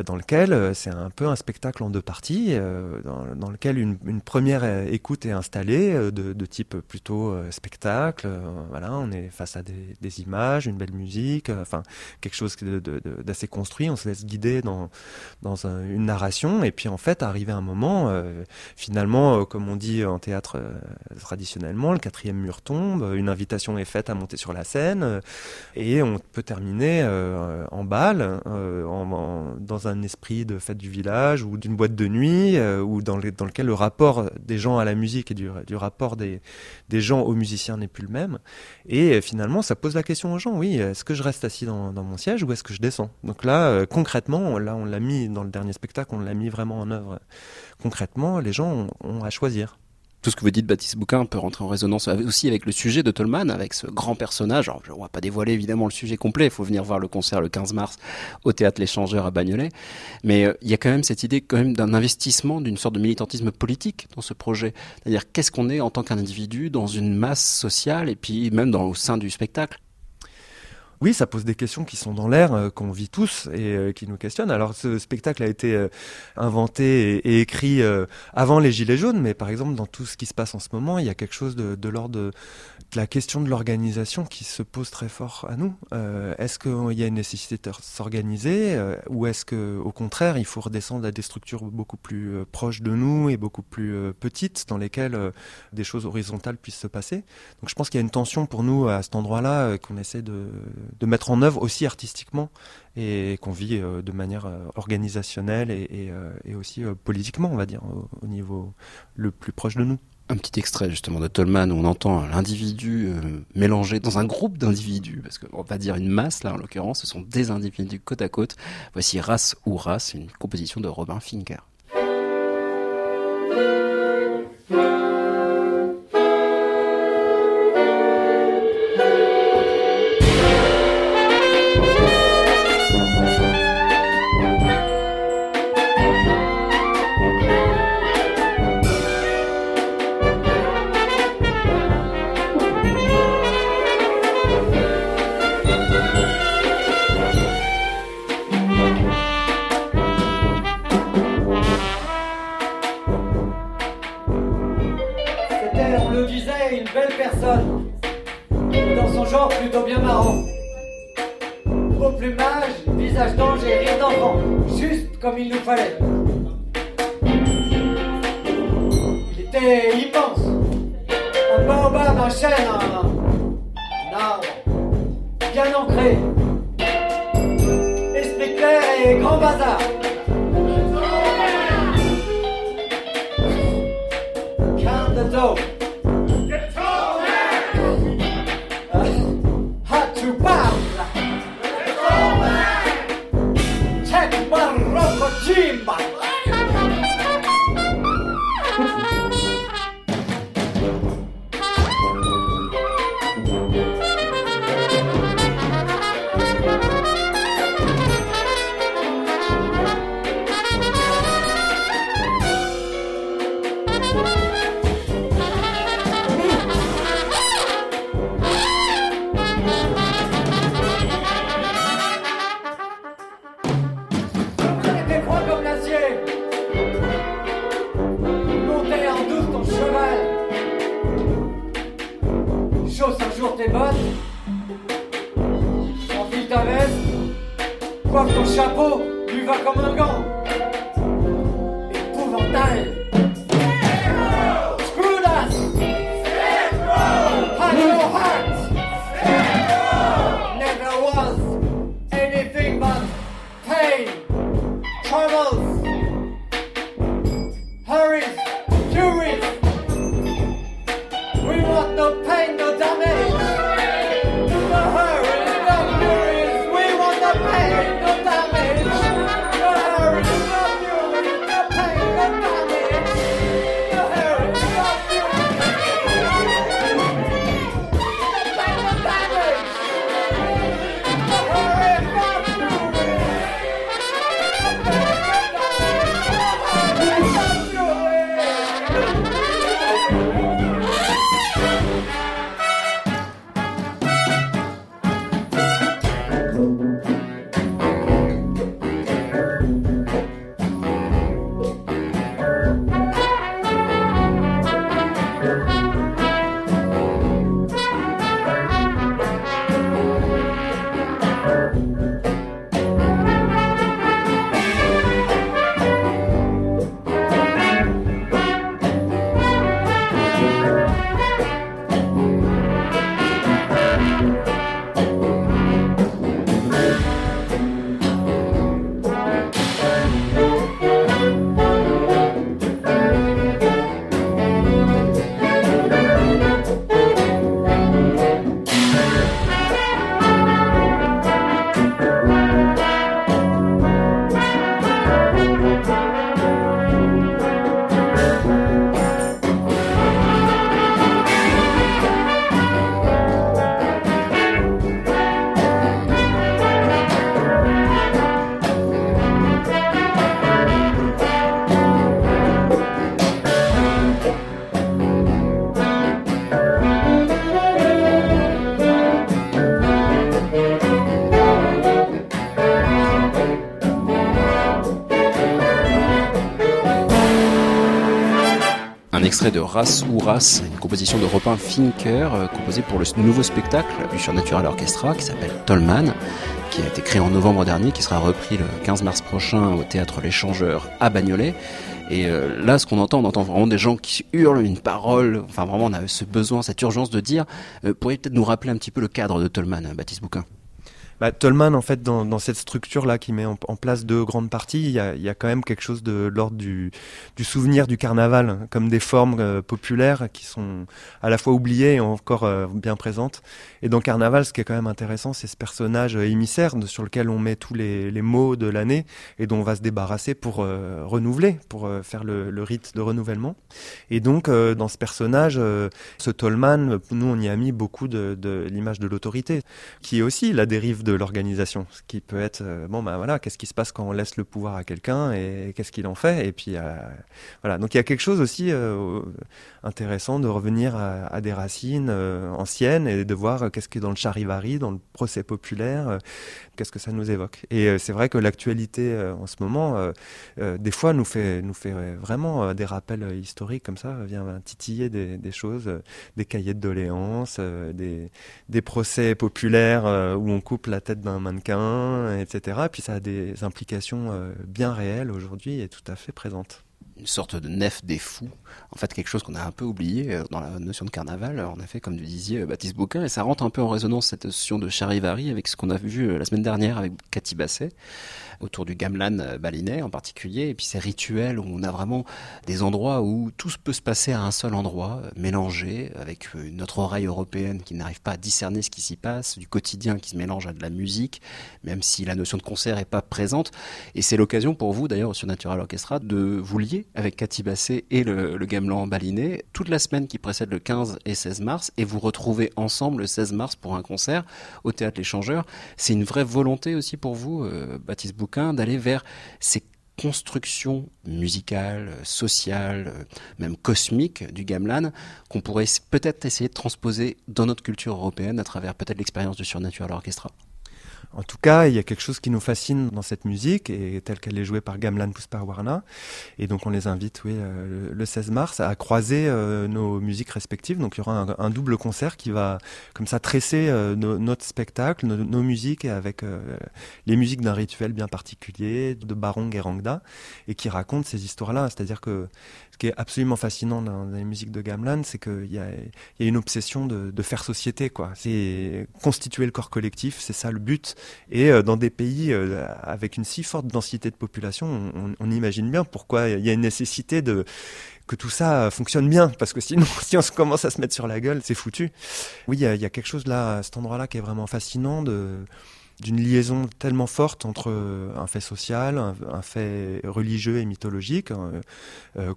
dans lequel c'est un peu un spectacle en deux parties, dans, lequel une, première écoute est installée de, type plutôt spectacle. voilà, on est face à des, images, une belle musique, enfin quelque chose de- de- d'assez construit. On se laisse guider dans dans un- une narration et puis en fait arrivé un moment, euh, finalement, euh, comme on dit en théâtre euh, traditionnellement, le quatrième mur tombe, une invitation est faite à monter sur la scène et on peut terminer en bal, en- en- dans un esprit de fête du village ou d'une boîte de nuit, ou dans, dans lequel le rapport des gens à la musique et du, rapport des, des gens aux musiciens n'est plus le même. Et finalement, ça pose la question aux gens, oui, est-ce que je reste assis dans mon siège ou est-ce que je descends? Donc là, euh, concrètement, là, on l'a mis dans le dernier spectacle, on l'a mis vraiment en œuvre. Concrètement, les gens ont, à choisir. Tout ce que vous dites, Baptiste Bouquin, peut rentrer en résonance aussi avec le sujet de Tolman, avec ce grand personnage. Alors, ne va pas dévoiler évidemment le sujet complet, il faut venir voir le concert le 15 mars au Théâtre L'Échangeur à Bagnolet. Mais euh, il y a quand même cette idée quand même d'un investissement, d'une sorte de militantisme politique dans ce projet. C'est-à-dire, qu'est-ce qu'on est en tant qu'individu dans une masse sociale et puis même dans, au sein du spectacle? Oui, ça pose des questions qui sont dans l'air, euh, qu'on vit tous et euh, qui nous questionnent. Alors, ce spectacle a été euh, inventé et, écrit avant les Gilets jaunes, mais par exemple, dans tout ce qui se passe en ce moment, il y a quelque chose de, de l'ordre la question de l'organisation qui se pose très fort à nous. Euh, est-ce qu'il y a une nécessité de s'organiser euh, ou est-ce que, au contraire, il faut redescendre à des structures beaucoup plus euh, proches de nous et beaucoup plus petites dans lesquelles des choses horizontales puissent se passer? Donc, je pense qu'il y a une tension pour nous à cet endroit-là qu'on essaie de, mettre en œuvre aussi artistiquement et qu'on vit de manière organisationnelle et, aussi politiquement, on va dire, au niveau le plus proche de nous. Un petit extrait justement de Tolman où on entend l'individu euh, mélangé dans un groupe d'individus, parce qu'on va dire une masse là en l'occurrence, ce sont des individus côte à côte. Voici Race ou Race, une composition de Robin Finker. De Race ou Race, une composition de Robin Finker, euh, composée pour le nouveau spectacle du Surnaturel Orchestra qui s'appelle Tollman, qui a été créé en novembre dernier, qui sera repris le 15 mars prochain au théâtre L'Échangeur à Bagnolet. Et euh, là, ce qu'on entend, on entend vraiment des gens qui hurlent une parole. Enfin, vraiment, on a ce besoin, cette urgence de dire. Euh, pourriez peut-être nous rappeler un petit peu le cadre de Tollman, Baptiste Bouquin? Bah, Tolman, en fait, dans, cette structure-là qui met en, place deux grandes parties, il y a, quand même quelque chose de l'ordre du, souvenir du carnaval, hein, comme des formes euh, populaires qui sont à la fois oubliées et encore euh, bien présentes. Et dans Carnaval, ce qui est quand même intéressant, c'est ce personnage euh, émissaire sur lequel on met tous les, mots de l'année et dont on va se débarrasser pour euh, renouveler, pour faire le, le rite de renouvellement. Et donc, dans ce personnage, ce Tolman, nous, on y a mis beaucoup de l'image de l'autorité, qui est aussi la dérive de l'organisation. Ce qui peut être, euh, bon, ben voilà, qu'est-ce qui se passe quand on laisse le pouvoir à quelqu'un et qu'est-ce qu'il en fait? Et puis, euh, voilà. Donc, il y a quelque chose aussi euh, intéressant de revenir à, des racines anciennes et de voir qu'est-ce que dans le charivari, dans le procès populaire, qu'est-ce que ça nous évoque. Et c'est vrai que l'actualité en ce moment, des fois, nous fait, nous fait vraiment des rappels historiques comme ça, vient titiller des, choses, des cahiers de doléances, des, des procès populaires où on coupe la tête d'un mannequin, etc. Et puis ça a des implications euh, bien réelles aujourd'hui et tout à fait présentes. une sorte de nef des fous, en fait quelque chose qu'on a un peu oublié euh, dans la notion de carnaval, en effet comme tu disais euh, Baptiste Bouquin, et ça rentre un peu en résonance cette notion de charivari avec ce qu'on a vu la semaine dernière avec Cathy Basset, autour du gamelan euh, balinais en particulier, et puis ces rituels où on a vraiment des endroits où tout peut se passer à un seul endroit, euh, mélangé, avec euh, notre oreille européenne qui n'arrive pas à discerner ce qui s'y passe, du quotidien qui se mélange à de la musique, même si la notion de concert est pas présente, et c'est l'occasion pour vous d'ailleurs sur Natural Orchestra de vous lier avec Cathy Basset et le, gamelan balinais toute la semaine qui précède le 15 et 16 mars, et vous retrouvez ensemble le 16 mars pour un concert au Théâtre L'Échangeur. C'est une vraie volonté aussi pour vous, Baptiste D'aller vers ces constructions musicales, sociales, euh, même cosmiques du gamelan qu'on pourrait peut-être essayer de transposer dans notre culture européenne à travers peut-être l'expérience du Surnaturel Orchestra. En tout cas, il y a quelque chose qui nous fascine dans cette musique, et telle qu'elle est jouée par Gamlan Pusparwarna. Et donc, on les invite, oui, euh, le, le 16 mars, à croiser euh, nos musiques respectives. Donc, il y aura un, double concert qui va, comme ça, tresser euh, notre spectacle, nos, musiques, avec euh, les musiques d'un rituel bien particulier, de Barong et Rangda, et qui raconte ces histoires-là. C'est-à-dire que ce qui est absolument fascinant dans, les musiques de Gamlan, c'est qu'il y a, il y a une obsession de, de faire société, quoi. C'est constituer le corps collectif, c'est ça le but. Et euh, dans des pays euh, avec une si forte densité de population, on, imagine bien pourquoi il y a une nécessité de que tout ça fonctionne bien, parce que sinon, si on se commence à se mettre sur la gueule, c'est foutu. Oui, il y a, quelque chose là, à cet endroit-là, qui est vraiment fascinant d'une liaison tellement forte entre euh, un fait social, un, fait religieux et mythologique,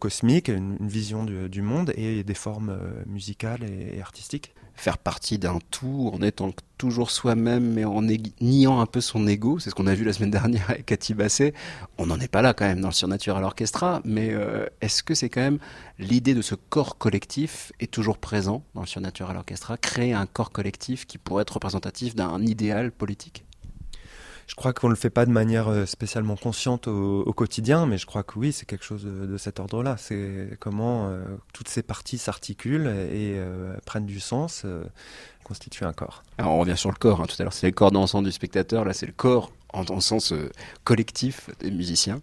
cosmique, une, vision du, monde et des formes musicales et artistiques. Faire partie d'un tout en étant toujours soi-même, mais en niant un peu son ego, c'est ce qu'on a vu la semaine dernière avec Cathy Basset. On n'en est pas là quand même dans le Surnaturel Orchestra, mais euh, est-ce que c'est quand même l'idée de ce corps collectif est toujours présent dans le Surnaturel Orchestra, créer un corps collectif qui pourrait être représentatif d'un idéal politique? Je crois qu'on ne le fait pas de manière euh, spécialement consciente au, quotidien, mais je crois que oui, c'est quelque chose de, de cet ordre-là. C'est comment euh, toutes ces parties s'articulent et euh, prennent du sens, euh, constituent un corps. Alors on revient sur le corps, hein. tout à l'heure c'est le corps dansant du spectateur, là c'est le corps en dans le sens euh, collectif des musiciens.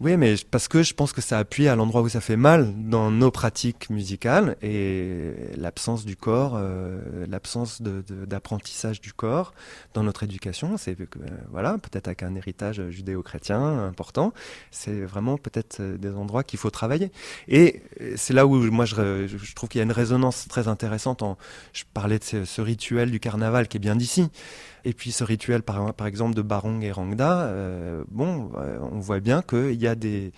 Oui, mais parce que je pense que ça appuie à l'endroit où ça fait mal dans nos pratiques musicales et l'absence du corps, euh, l'absence d'apprentissage du corps dans notre éducation, c'est euh, voilà, peut-être avec un héritage judéo-chrétien important, c'est vraiment peut-être euh, des endroits qu'il faut travailler. Et euh, c'est là où moi je, je- trouve qu'il y a une résonance très intéressante. En, je parlais de ce rituel du carnaval qui est bien d'ici. Et puis ce rituel, par, exemple, de Barong et Rangda, euh, bon, euh, on voit bien qu'il y a des,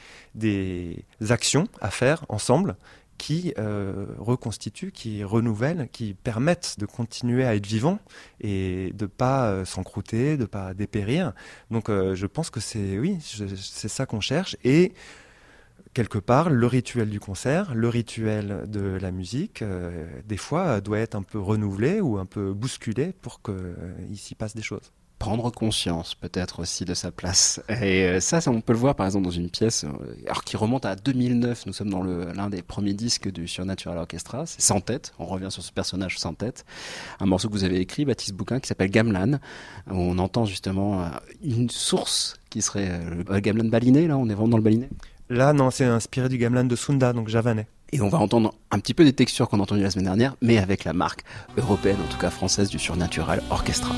actions à faire ensemble qui euh, reconstituent, qui renouvellent, qui permettent de continuer à être vivant et de pas euh, s'encrouter, de pas dépérir. Donc je pense que c'est oui, c'est ça qu'on cherche et quelque part le rituel du concert, le rituel de la musique, euh, des fois euh, doit être un peu renouvelé ou un peu bousculé pour qu'il s'y passe des choses. prendre conscience peut-être aussi de sa place. Et euh, ça, on peut le voir par exemple dans une pièce euh, alors qui remonte à 2009. Nous sommes dans l'un des premiers disques du Surnaturel Orchestra. C'est Sans tête. On revient sur ce personnage sans tête. Un morceau que vous avez écrit, Baptiste Bouquin, qui s'appelle Gamlan. Où on entend justement euh, une source qui serait euh, Gamlan baliné. Là, on est vraiment dans le baliné. Là, non, c'est inspiré du gamelan de Sunda, donc javanais. Et on va entendre un petit peu des textures qu'on a entendues la semaine dernière, mais avec la marque européenne, en tout cas française, du Surnaturel Orchestra.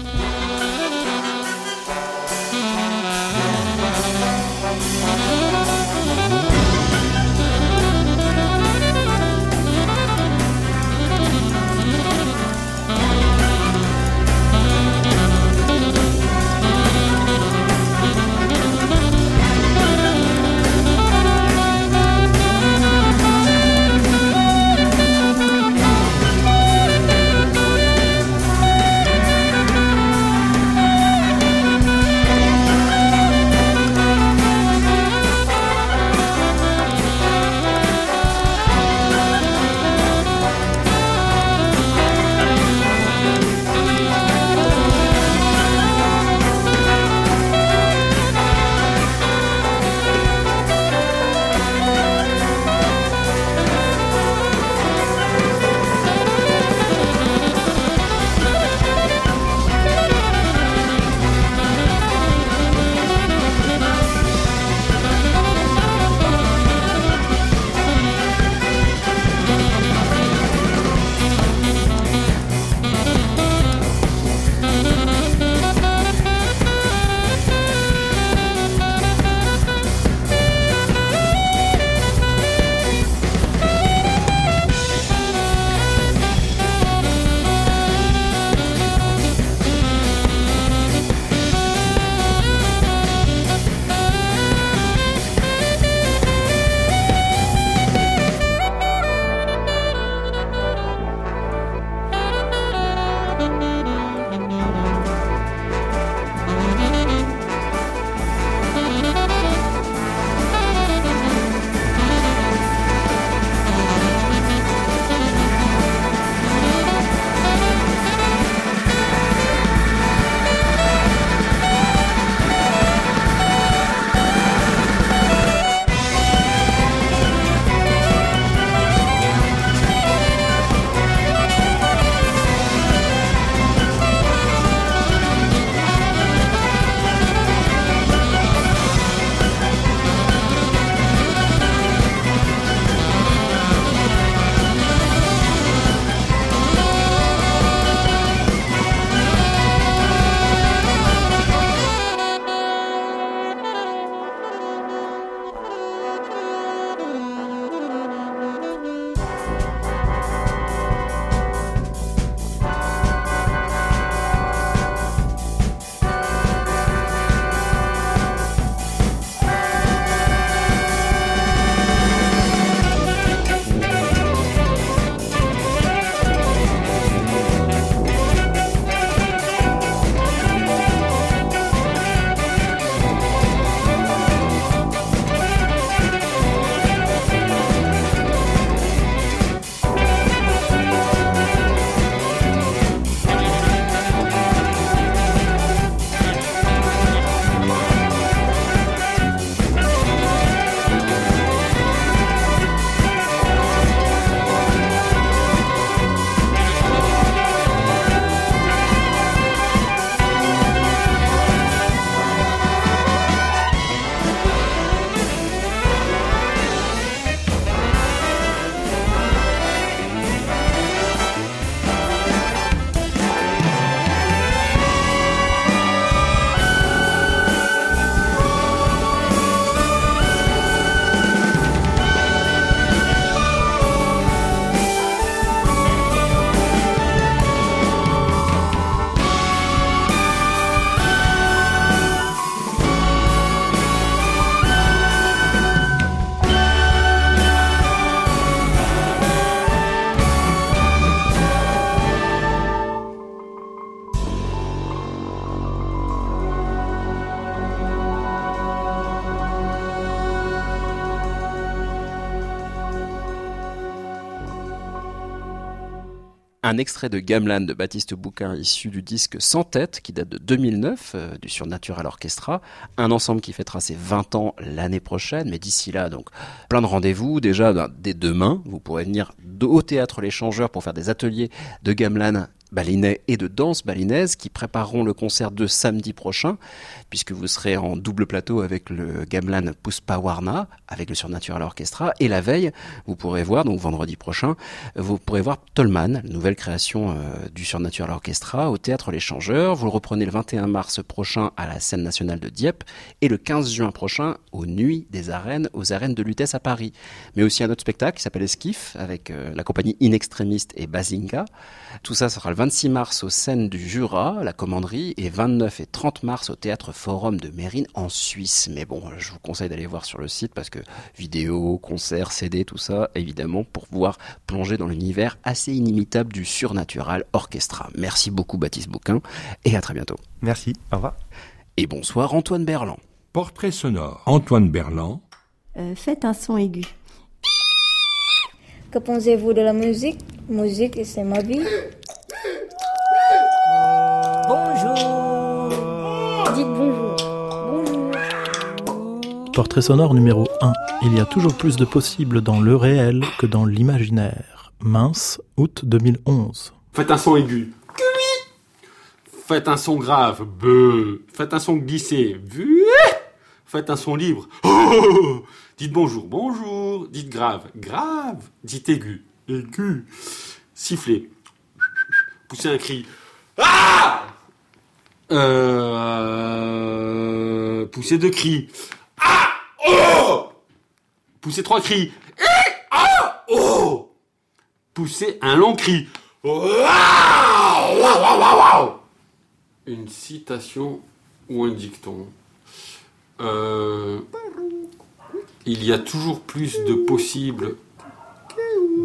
Un extrait de Gamelan de Baptiste Bouquin issu du disque Sans tête qui date de 2009 euh, du Surnatural Orchestra, un ensemble qui fêtera ses 20 ans l'année prochaine, mais d'ici là donc plein de rendez-vous. Déjà ben, dès demain, vous pourrez venir au théâtre Les Changeurs pour faire des ateliers de Gamelan balinais et de danse balinaise qui prépareront le concert de samedi prochain, puisque vous serez en double plateau avec le Gamelan Puspawarna, avec le Surnatural Orchestra, et la veille, vous pourrez voir, donc vendredi prochain, vous pourrez voir Tolman, nouvelle création euh, du Surnatural Orchestra, au Théâtre Les Changeurs. Vous le reprenez le 21 mars prochain à la scène nationale de Dieppe, et le 15 juin prochain aux Nuits des Arènes, aux Arènes de Lutèce à Paris. Mais aussi un autre spectacle qui s'appelle Esquif, avec euh, la compagnie Inextrémiste et Bazinga. Tout ça sera le 26 mars aux scènes du Jura, la commanderie, et 29 et 30 mars au théâtre Forum de Mérine en Suisse. Mais bon, je vous conseille d'aller voir sur le site parce que vidéo, concert, CD, tout ça, évidemment, pour pouvoir plonger dans l'univers assez inimitable du Surnatural Orchestra. Merci beaucoup Baptiste Bouquin et à très bientôt. Merci, au revoir. Et bonsoir Antoine Berland. Portrait sonore. Antoine Berland. Euh, faites un son aigu. Que pensez-vous de la musique? Musique, c'est ma vie. Bonjour. Dites bonjour. Bonjour. Portrait sonore numéro 1. Il y a toujours plus de possibles dans le réel que dans l'imaginaire. Mince, août 2011. Faites un son aigu. Faites un son grave. Beuh. Faites un son glissé. Faites un son libre. Oh Dites bonjour. Bonjour. Dites grave. Grave. Dites aigu. Aigu. Sifflez. Poussez un cri. Ah euh... Poussez deux cris. Ah Oh Poussez trois cris. Eh Ah Oh Poussez un long cri. Waouh, waouh, waouh Une citation ou un dicton. Euh, il y a toujours plus de possibles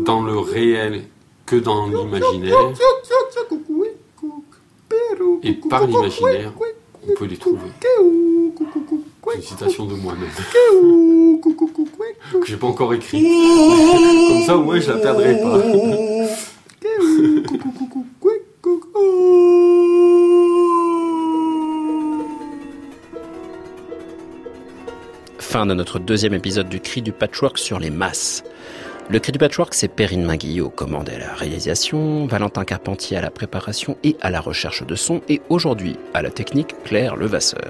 dans le réel que dans l'imaginaire. Et par l'imaginaire, on peut les trouver. C'est une citation de moi-même. que j'ai pas encore écrite. Comme ça, au moins, je la perdrai pas. Fin de notre deuxième épisode du Cri du Patchwork sur les masses. Le Cri du Patchwork, c'est Perrine Minguilly aux commandes et à la réalisation, Valentin Carpentier à la préparation et à la recherche de son, et aujourd'hui à la technique Claire Levasseur.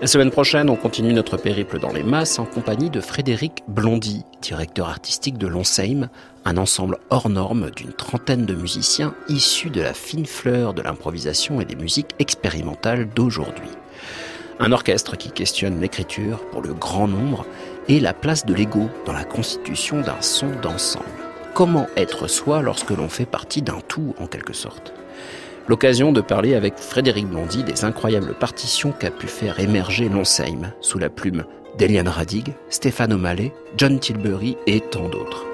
La semaine prochaine, on continue notre périple dans les masses en compagnie de Frédéric Blondy, directeur artistique de l'Onsheim, un ensemble hors norme d'une trentaine de musiciens issus de la fine fleur de l'improvisation et des musiques expérimentales d'aujourd'hui. Un orchestre qui questionne l'écriture pour le grand nombre et la place de l'ego dans la constitution d'un son d'ensemble. Comment être soi lorsque l'on fait partie d'un tout en quelque sorte? L'occasion de parler avec Frédéric Blondy des incroyables partitions qu'a pu faire émerger Lonsheim sous la plume d'Eliane Radig, Stéphane O'Malley, John Tilbury et tant d'autres.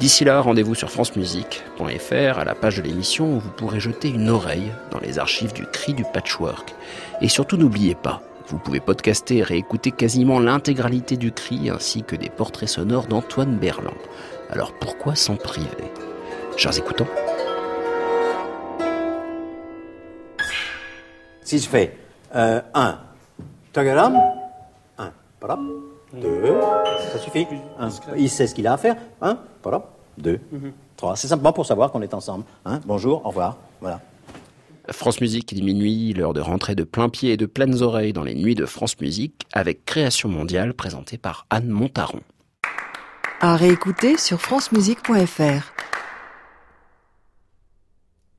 D'ici là, rendez-vous sur francemusique.fr à la page de l'émission où vous pourrez jeter une oreille dans les archives du cri du patchwork. Et surtout n'oubliez pas, vous pouvez podcaster et réécouter quasiment l'intégralité du cri ainsi que des portraits sonores d'Antoine Berland. Alors pourquoi s'en priver? Chers écoutants, Si je fais 1, tagaram, 1, parap, 2, ça suffit. Un, il sait ce qu'il a à faire. 1, parap, 2, 3. C'est simplement pour savoir qu'on est ensemble. Hein. Bonjour, au revoir. Voilà. France Musique, il est minuit, l'heure de rentrer de plein pied et de pleines oreilles dans les nuits de France Musique avec Création mondiale présentée par Anne Montaron. À réécouter sur francemusique.fr.